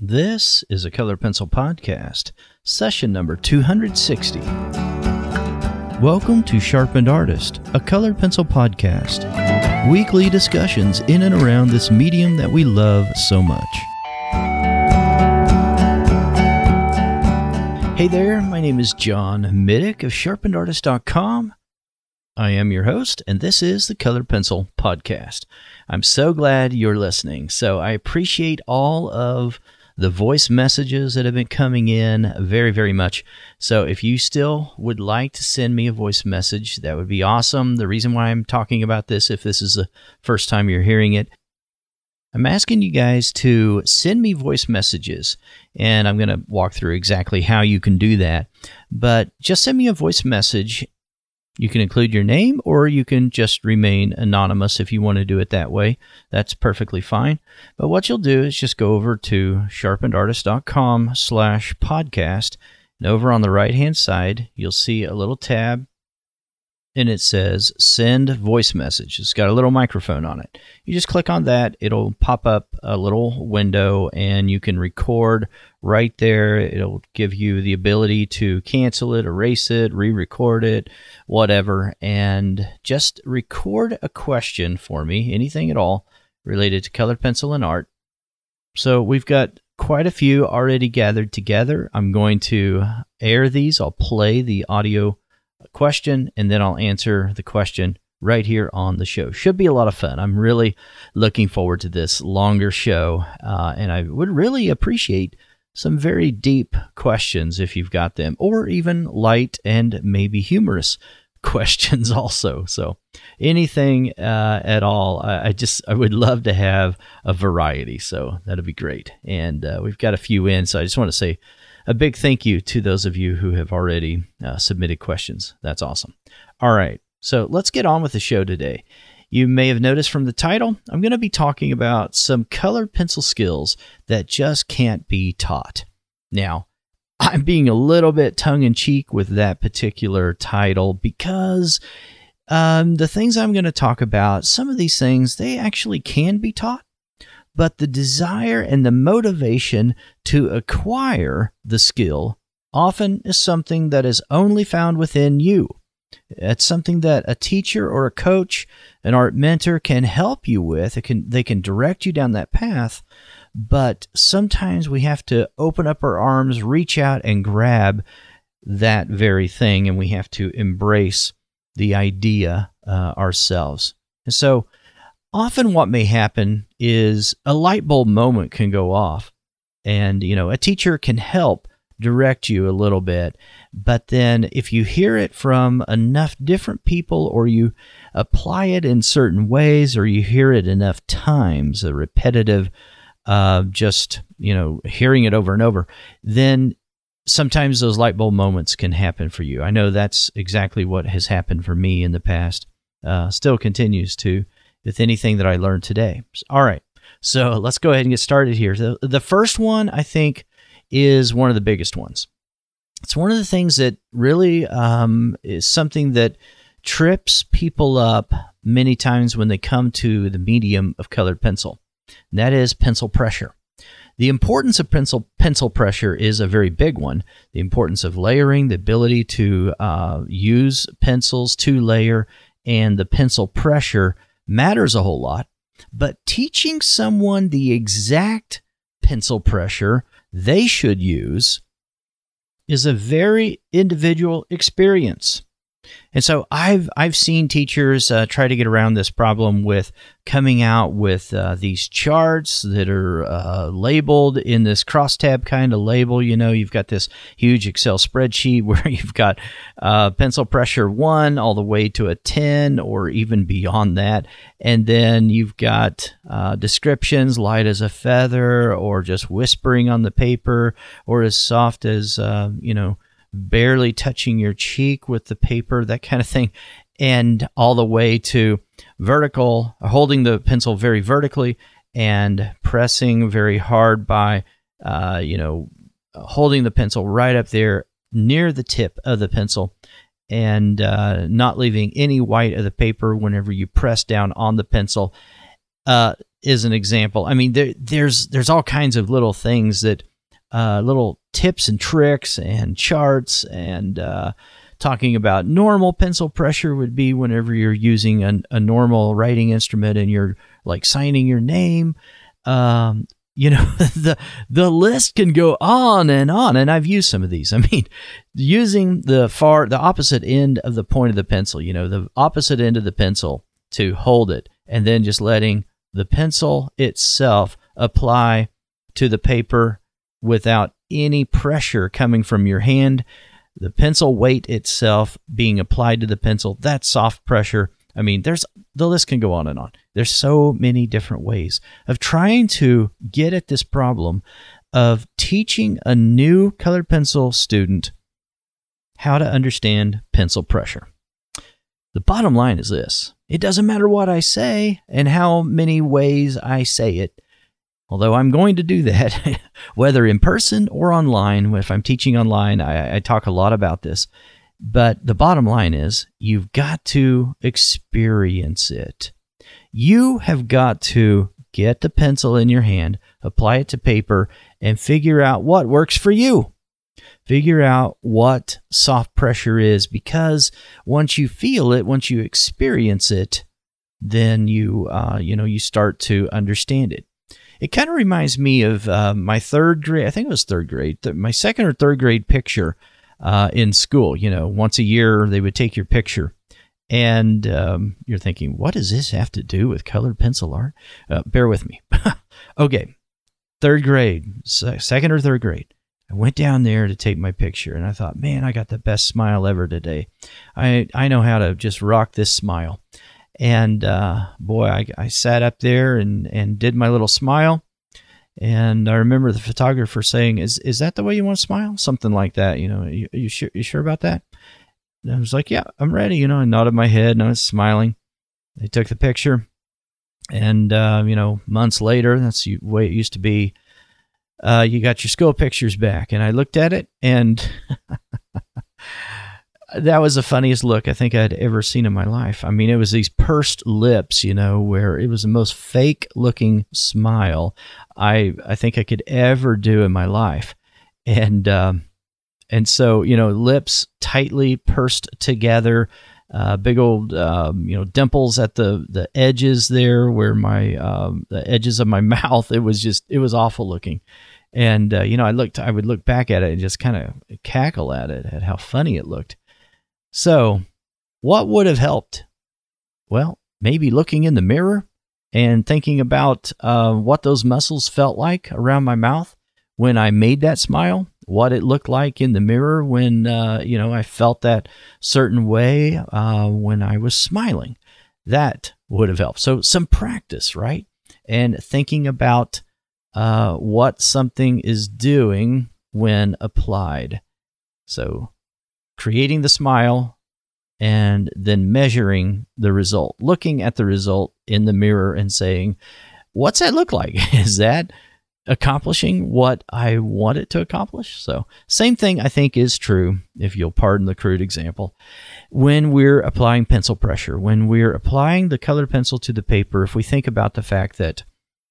This is a Color Pencil Podcast, session number 260. Welcome to Sharpened Artist, a Color Pencil Podcast. Weekly discussions in and around this medium that we love so much. Hey there, my name is John Middick of sharpenedartist.com. I am your host, and this is the Color Pencil Podcast. I'm so glad you're listening. So I appreciate all of the voice messages that have been coming in very, very much. So if you still would like to send me a voice message, that would be awesome. The reason why I'm talking about this, if this is the first time you're hearing it, I'm asking you guys to send me voice messages, and I'm going to walk through exactly how you can do that. But just send me a voice message you can include your name or you can just remain anonymous if you want to do it that way. That's perfectly fine. But what you'll do is just go over to sharpenedartist.com slash podcast. And over on the right hand side, you'll see a little tab and it says send voice message. It's got a little microphone on it. You just click on that, it'll pop up a little window and you can record right there. It'll give you the ability to cancel it, erase it, re record it, whatever, and just record a question for me, anything at all related to colored pencil and art. So we've got quite a few already gathered together. I'm going to air these, I'll play the audio question and then I'll answer the question right here on the show. Should be a lot of fun. I'm really looking forward to this longer show, uh, and I would really appreciate some very deep questions if you've got them, or even light and maybe humorous questions also. So anything uh, at all, I, I, just I would love to have a variety. So that'd be great. And uh, we've got a few in, so I just want to say a big thank you to those of you who have already uh, submitted questions. That's awesome. All right, so let's get on with the show today. You may have noticed from the title, I'm going to be talking about some colored pencil skills that just can't be taught. Now, I'm being a little bit tongue in cheek with that particular title because um, the things I'm going to talk about, some of these things, they actually can be taught but the desire and the motivation to acquire the skill often is something that is only found within you. It's something that a teacher or a coach, an art mentor can help you with. It can they can direct you down that path, but sometimes we have to open up our arms, reach out and grab that very thing and we have to embrace the idea uh, ourselves. And so often what may happen is a light bulb moment can go off and you know a teacher can help direct you a little bit. But then if you hear it from enough different people or you apply it in certain ways or you hear it enough times a repetitive uh, just you know hearing it over and over then sometimes those light bulb moments can happen for you. I know that's exactly what has happened for me in the past uh, still continues to with anything that I learned today. All right. So let's go ahead and get started here. The, the first one, I think, is one of the biggest ones. It's one of the things that really um, is something that trips people up many times when they come to the medium of colored pencil. And that is pencil pressure. The importance of pencil pencil pressure is a very big one. The importance of layering, the ability to uh, use pencils to layer, and the pencil pressure matters a whole lot, but teaching someone the exact pencil pressure they should use is a very individual experience. And so I've I've seen teachers uh, try to get around this problem with coming out with uh, these charts that are uh, labeled in this crosstab kind of label. You know, you've got this huge Excel spreadsheet where you've got uh, pencil pressure one all the way to a ten or even beyond that, and then you've got uh, descriptions light as a feather or just whispering on the paper or as soft as uh, you know barely touching your cheek with the paper, that kind of thing, and all the way to vertical, holding the pencil very vertically and pressing very hard by, uh, you know, holding the pencil right up there near the tip of the pencil and uh, not leaving any white of the paper whenever you press down on the pencil. Uh, is an example. I mean, there, there's there's all kinds of little things that uh, little tips and tricks and charts and uh, talking about normal pencil pressure would be whenever you're using a, a normal writing instrument and you're like signing your name. Um, you know the the list can go on and on and i've used some of these i mean using the far the opposite end of the point of the pencil you know the opposite end of the pencil to hold it and then just letting the pencil itself apply to the paper without any pressure coming from your hand. The pencil weight itself being applied to the pencil that's soft pressure i mean there's the list can go on and on. There's so many different ways of trying to get at this problem of teaching a new colored pencil student how to understand pencil pressure. The bottom line is this. It doesn't matter what I say and how many ways I say it, although I'm going to do that, whether in person or online. If I'm teaching online, I, I talk a lot about this. But the bottom line is you've got to experience it. You have got to get the pencil in your hand, apply it to paper, and figure out what works for you. Figure out what soft pressure is because once you feel it, once you experience it, then you uh, you know you start to understand it. It kind of reminds me of uh, my third grade. I think it was third grade. My second or third grade picture uh, in school. You know, once a year they would take your picture, and um, you're thinking, what does this have to do with colored pencil art? Uh, bear with me. okay, third grade, second or third grade. I went down there to take my picture, and I thought, man, I got the best smile ever today. I I know how to just rock this smile. And uh, boy, I, I sat up there and, and did my little smile. And I remember the photographer saying, "Is is that the way you want to smile?" Something like that. You know, you, you sure you sure about that? And I was like, yeah, I'm ready. You know, I nodded my head and I was smiling. They took the picture. And, uh, you know, months later, that's the way it used to be. Uh, you got your school pictures back. And I looked at it and that was the funniest look I think I'd ever seen in my life. I mean, it was these pursed lips, you know, where it was the most fake looking smile I, I think I could ever do in my life. And, um, and so, you know, lips tightly pursed together, uh, big old, um, you know, dimples at the, the edges there where my, um, the edges of my mouth, it was just, it was awful looking. And, uh, you know, I looked, I would look back at it and just kind of cackle at it, at how funny it looked. So, what would have helped? Well, maybe looking in the mirror and thinking about uh, what those muscles felt like around my mouth when I made that smile what it looked like in the mirror when uh, you know I felt that certain way uh, when I was smiling. That would have helped. So some practice, right? And thinking about uh, what something is doing when applied. So creating the smile and then measuring the result, looking at the result in the mirror and saying, "What's that look like? Is that?" accomplishing what I want it to accomplish. So, same thing I think is true, if you'll pardon the crude example, when we're applying pencil pressure, when we're applying the colored pencil to the paper, if we think about the fact that,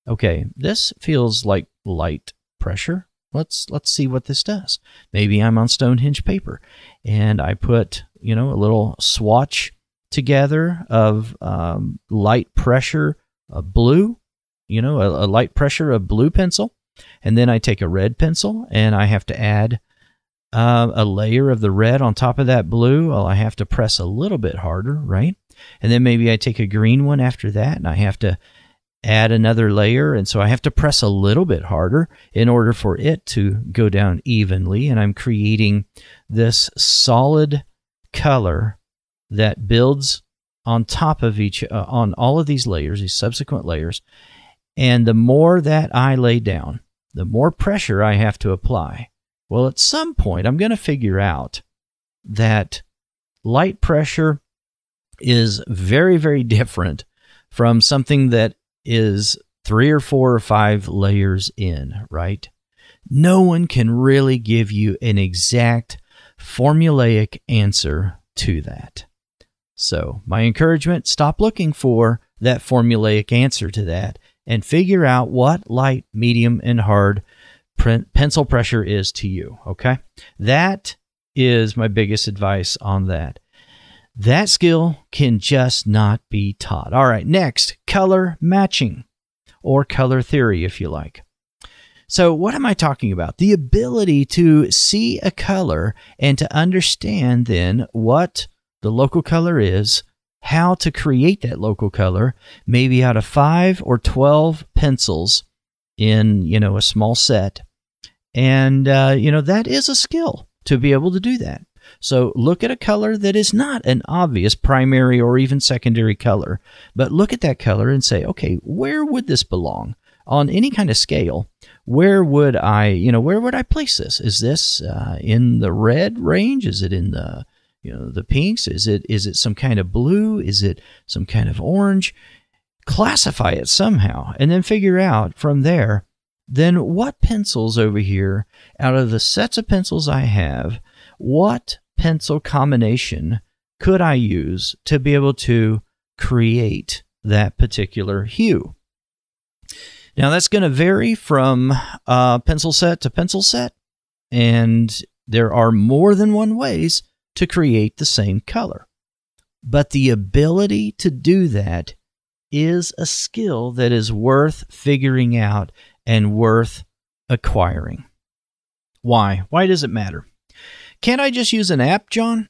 okay, this feels like light pressure. Let's let's see what this does. Maybe I'm on Stonehenge paper, and I put you know a little swatch together of um, light pressure of blue you know, a, a light pressure of blue pencil. And then I take a red pencil and I have to add uh, a layer of the red on top of that blue. Well, I have to press a little bit harder, right? And then maybe I take a green one after that and I have to add another layer. And so I have to press a little bit harder in order for it to go down evenly. And I'm creating this solid color that builds on top of each, uh, on all of these layers, these subsequent layers. And the more that I lay down, the more pressure I have to apply. Well, at some point, I'm going to figure out that light pressure is very, very different from something that is three or four or five layers in, right? No one can really give you an exact formulaic answer to that. So, my encouragement stop looking for that formulaic answer to that and figure out what light, medium, and hard pencil pressure is to you. Okay. That is my biggest advice on that. That skill can just not be taught. All right. Next, color matching or color theory, if you like. So, what am I talking about? The ability to see a color and to understand then what the local color is, how to create that local color, maybe out of five or 12 pencils in, you know, a small set. And, uh, you know, that is a skill to be able to do that. So look at a color that is not an obvious primary or even secondary color, but look at that color and say, okay, where would this belong on any kind of scale? Where would I, you know, where would I place this? Is this uh, in the red range? Is it in the, you know, the pinks? Is it is it some kind of blue? Is it some kind of orange? Classify it somehow, and then figure out from there. Then what pencils over here, out of the sets of pencils I have, what pencil combination could I use to be able to create that particular hue? Now, that's going to vary from uh, pencil set to pencil set, and there are more than one ways to create the same color. But the ability to do that is a skill that is worth figuring out and worth acquiring. Why? Why does it matter? Can't I just use an app, John?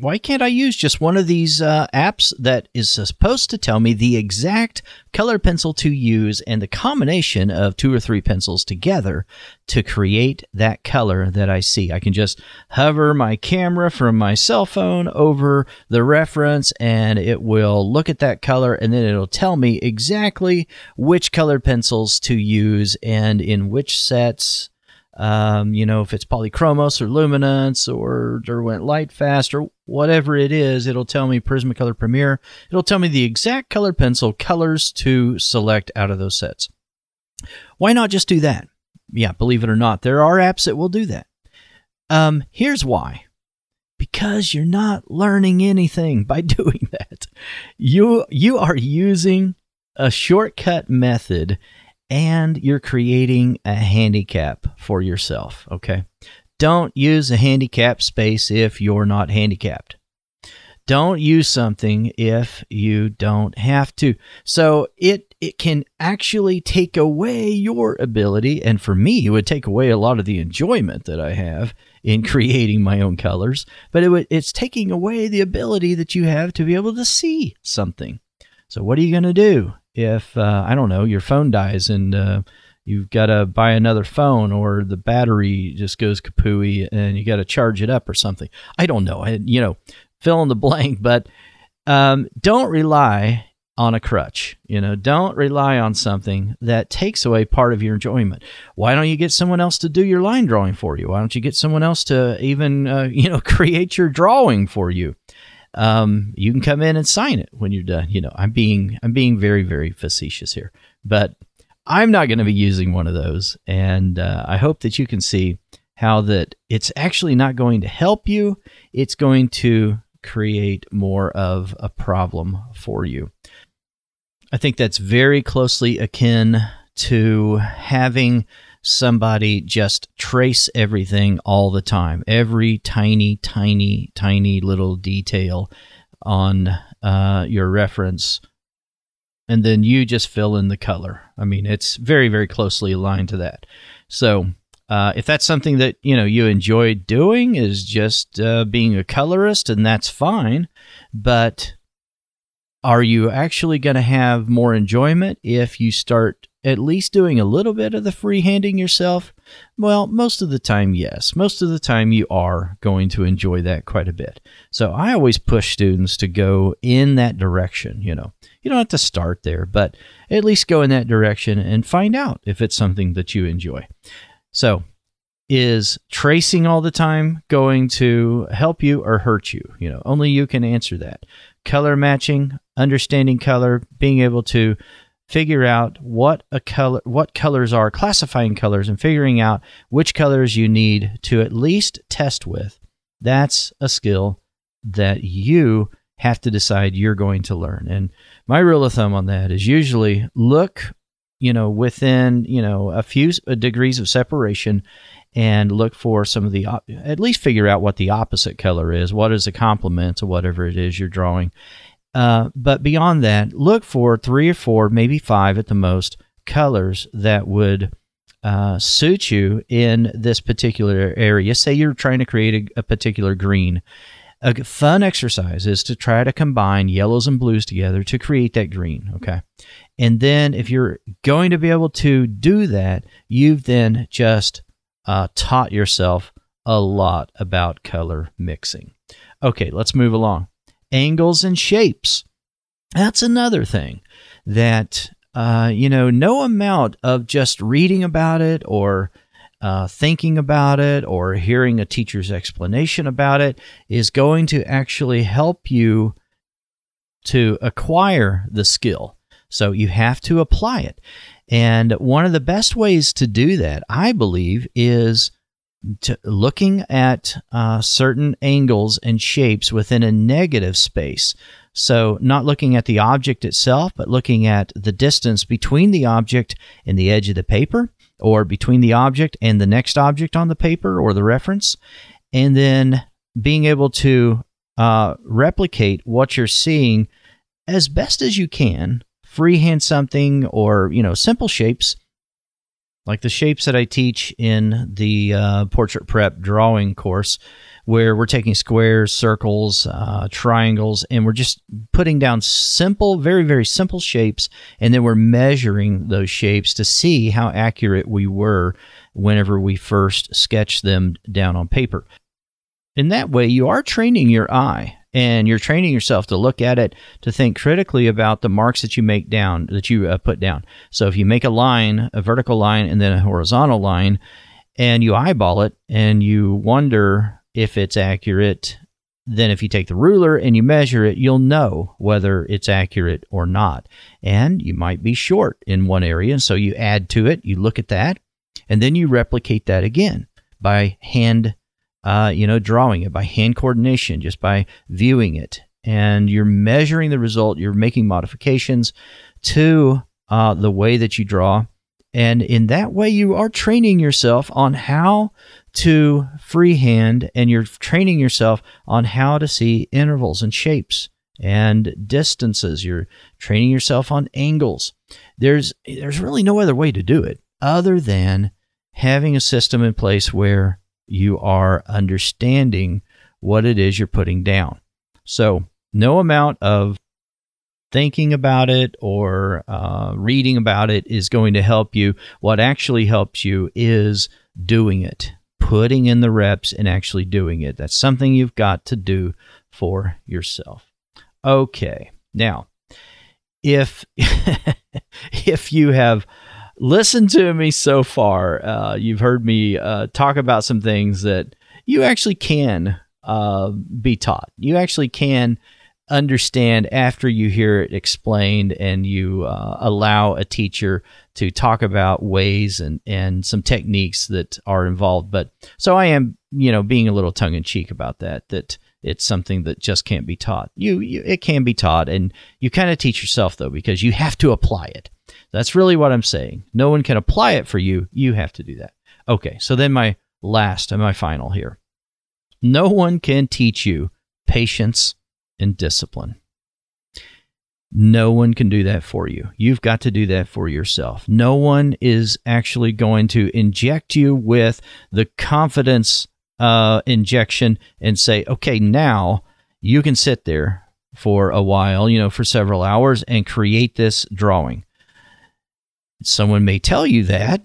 Why can't I use just one of these uh, apps that is supposed to tell me the exact color pencil to use and the combination of two or three pencils together to create that color that I see? I can just hover my camera from my cell phone over the reference and it will look at that color and then it'll tell me exactly which colored pencils to use and in which sets um, you know, if it's polychromos or luminance or Derwent Lightfast or whatever it is, it'll tell me Prismacolor Premier. It'll tell me the exact color pencil colors to select out of those sets. Why not just do that? Yeah, believe it or not, there are apps that will do that. Um, here's why. Because you're not learning anything by doing that. You you are using a shortcut method and you're creating a handicap for yourself. Okay. Don't use a handicap space if you're not handicapped. Don't use something if you don't have to. So it it can actually take away your ability and for me it would take away a lot of the enjoyment that I have in creating my own colors, but it would, it's taking away the ability that you have to be able to see something. So what are you going to do? If uh, I don't know your phone dies and uh, you've got to buy another phone or the battery just goes kapooey and you got to charge it up or something. I don't know. I, you know, fill in the blank, but um, don't rely on a crutch. You know, don't rely on something that takes away part of your enjoyment. Why don't you get someone else to do your line drawing for you? Why don't you get someone else to even, uh, you know, create your drawing for you? Um, you can come in and sign it when you're done. You know, I'm being I'm being very very facetious here, but I'm not going to be using one of those, and uh, I hope that you can see how that it's actually not going to help you. It's going to create more of a problem for you. I think that's very closely akin to having somebody just trace everything all the time, every tiny, tiny, tiny little detail on uh, your reference, and then you just fill in the color. I mean, it's very, very closely aligned to that. So, uh, if that's something that you know you enjoy doing, is just uh, being a colorist, and that's fine. But are you actually going to have more enjoyment if you start at least doing a little bit of the freehanding yourself? Well, most of the time, yes. Most of the time, you are going to enjoy that quite a bit. So I always push students to go in that direction. You know, you don't have to start there, but at least go in that direction and find out if it's something that you enjoy. So, is tracing all the time going to help you or hurt you? You know, only you can answer that. Color matching, understanding color, being able to figure out what a color what colors are classifying colors and figuring out which colors you need to at least test with that's a skill that you have to decide you're going to learn and my rule of thumb on that is usually look you know, within, you know, a few uh, degrees of separation and look for some of the, at least figure out what the opposite color is. What is a complement to whatever it is you're drawing. Uh, but beyond that, look for three or four, maybe five at the most, colors that would uh, suit you in this particular area. Say you're trying to create a, a particular green. A fun exercise is to try to combine yellows and blues together to create that green. Okay. And then if you're going to be able to do that, you've then just uh, taught yourself a lot about color mixing. Okay, let's move along. Angles and shapes. That's another thing that, uh, you know, no amount of just reading about it or uh, thinking about it or hearing a teacher's explanation about it is going to actually help you to acquire the skill. So you have to apply it. And one of the best ways to do that, I believe, is looking at uh, certain angles and shapes within a negative space. So, not looking at the object itself, but looking at the distance between the object and the edge of the paper, or between the object and the next object on the paper or the reference, and then being able to uh, replicate what you're seeing as best as you can freehand something or you know simple shapes like the shapes that I teach in the uh, portrait prep drawing course, where we're taking squares, circles, uh, triangles, and we're just putting down simple, very, very simple shapes, and then we're measuring those shapes to see how accurate we were whenever we first sketched them down on paper. In that way, you are training your eye and you're training yourself to look at it to think critically about the marks that you make down that you uh, put down. So if you make a line a vertical line and then a horizontal line and you eyeball it and you wonder if it's accurate then if you take the ruler and you measure it you'll know whether it's accurate or not. And you might be short in one area and so you add to it you look at that and then you replicate that again by hand uh, you know, drawing it by hand coordination, just by viewing it. And you're measuring the result, you're making modifications to uh, the way that you draw. And in that way, you are training yourself on how to freehand, and you're training yourself on how to see intervals and shapes and distances. You're training yourself on angles. There's there's really no other way to do it other than having a system in place where you are understanding what it is you're putting down. So, no amount of thinking about it or uh, reading about it is going to help you. What actually helps you is doing it, putting in the reps and actually doing it. That's something you've got to do for yourself. Okay, now, if if you have listen to me so far. Uh, you've heard me uh, talk about some things that you actually can uh, be taught. You actually can understand after you hear it explained and you uh, allow a teacher to talk about ways and, and some techniques that are involved. But so I am, you know, being a little tongue in cheek about that, that it's something that just can't be taught. You, you it can be taught and you kind of teach yourself though, because you have to apply it. That's really what I'm saying. No one can apply it for you. You have to do that. Okay, so then my last and my final here. No one can teach you patience and discipline. No one can do that for you. You've got to do that for yourself. No one is actually going to inject you with the confidence uh, injection and say, okay, now you can sit there for a while, you know, for several hours and create this drawing. Someone may tell you that.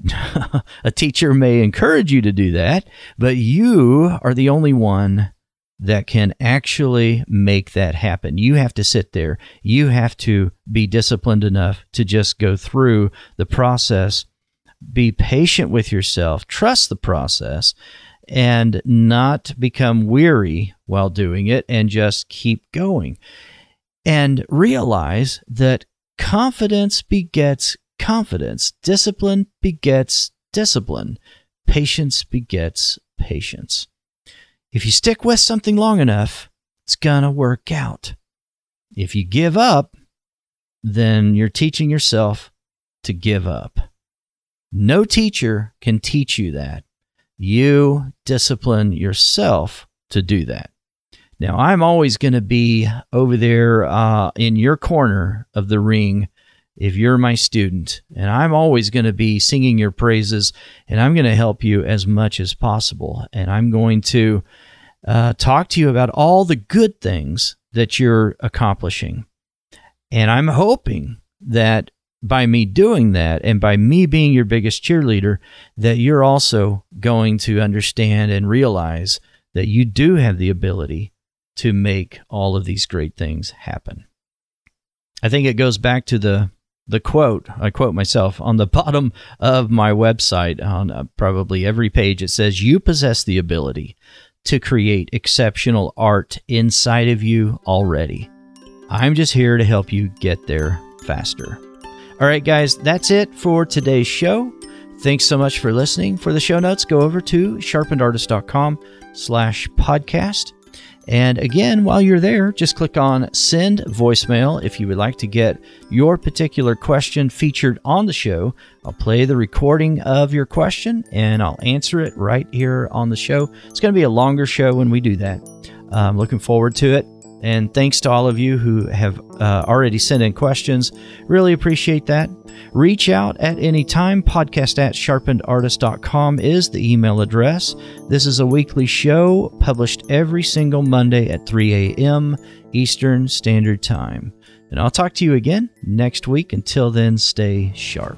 a teacher may encourage you to do that, but you are the only one that can actually make that happen. You have to sit there. You have to be disciplined enough to just go through the process. Be patient with yourself, trust the process, and not become weary while doing it and just keep going. And realize that confidence begets confidence. Discipline begets discipline. Patience begets patience. If you stick with something long enough, it's going to work out. If you give up, then you're teaching yourself to give up. No teacher can teach you that. You discipline yourself to do that. Now, I'm always going to be over there uh, in your corner of the ring if you're my student, and I'm always going to be singing your praises, and I'm going to help you as much as possible. And I'm going to uh, talk to you about all the good things that you're accomplishing. And I'm hoping that by me doing that and by me being your biggest cheerleader, that you're also going to understand and realize that you do have the ability to make all of these great things happen. I think it goes back to the the quote I quote myself on the bottom of my website on uh, probably every page it says you possess the ability to create exceptional art inside of you already. I'm just here to help you get there faster. All right guys, that's it for today's show. Thanks so much for listening. For the show notes, go over to sharpenedartist.com slash podcast. And again, while you're there, just click on send voicemail if you would like to get your particular question featured on the show. I'll play the recording of your question and I'll answer it right here on the show. It's going to be a longer show when we do that. I'm looking forward to it. And thanks to all of you who have uh, already sent in questions. Really appreciate that. Reach out at any time. Podcast at sharpenedartist.com is the email address. This is a weekly show published every single Monday at 3 a.m. Eastern Standard Time. And I'll talk to you again next week. Until then, stay sharp.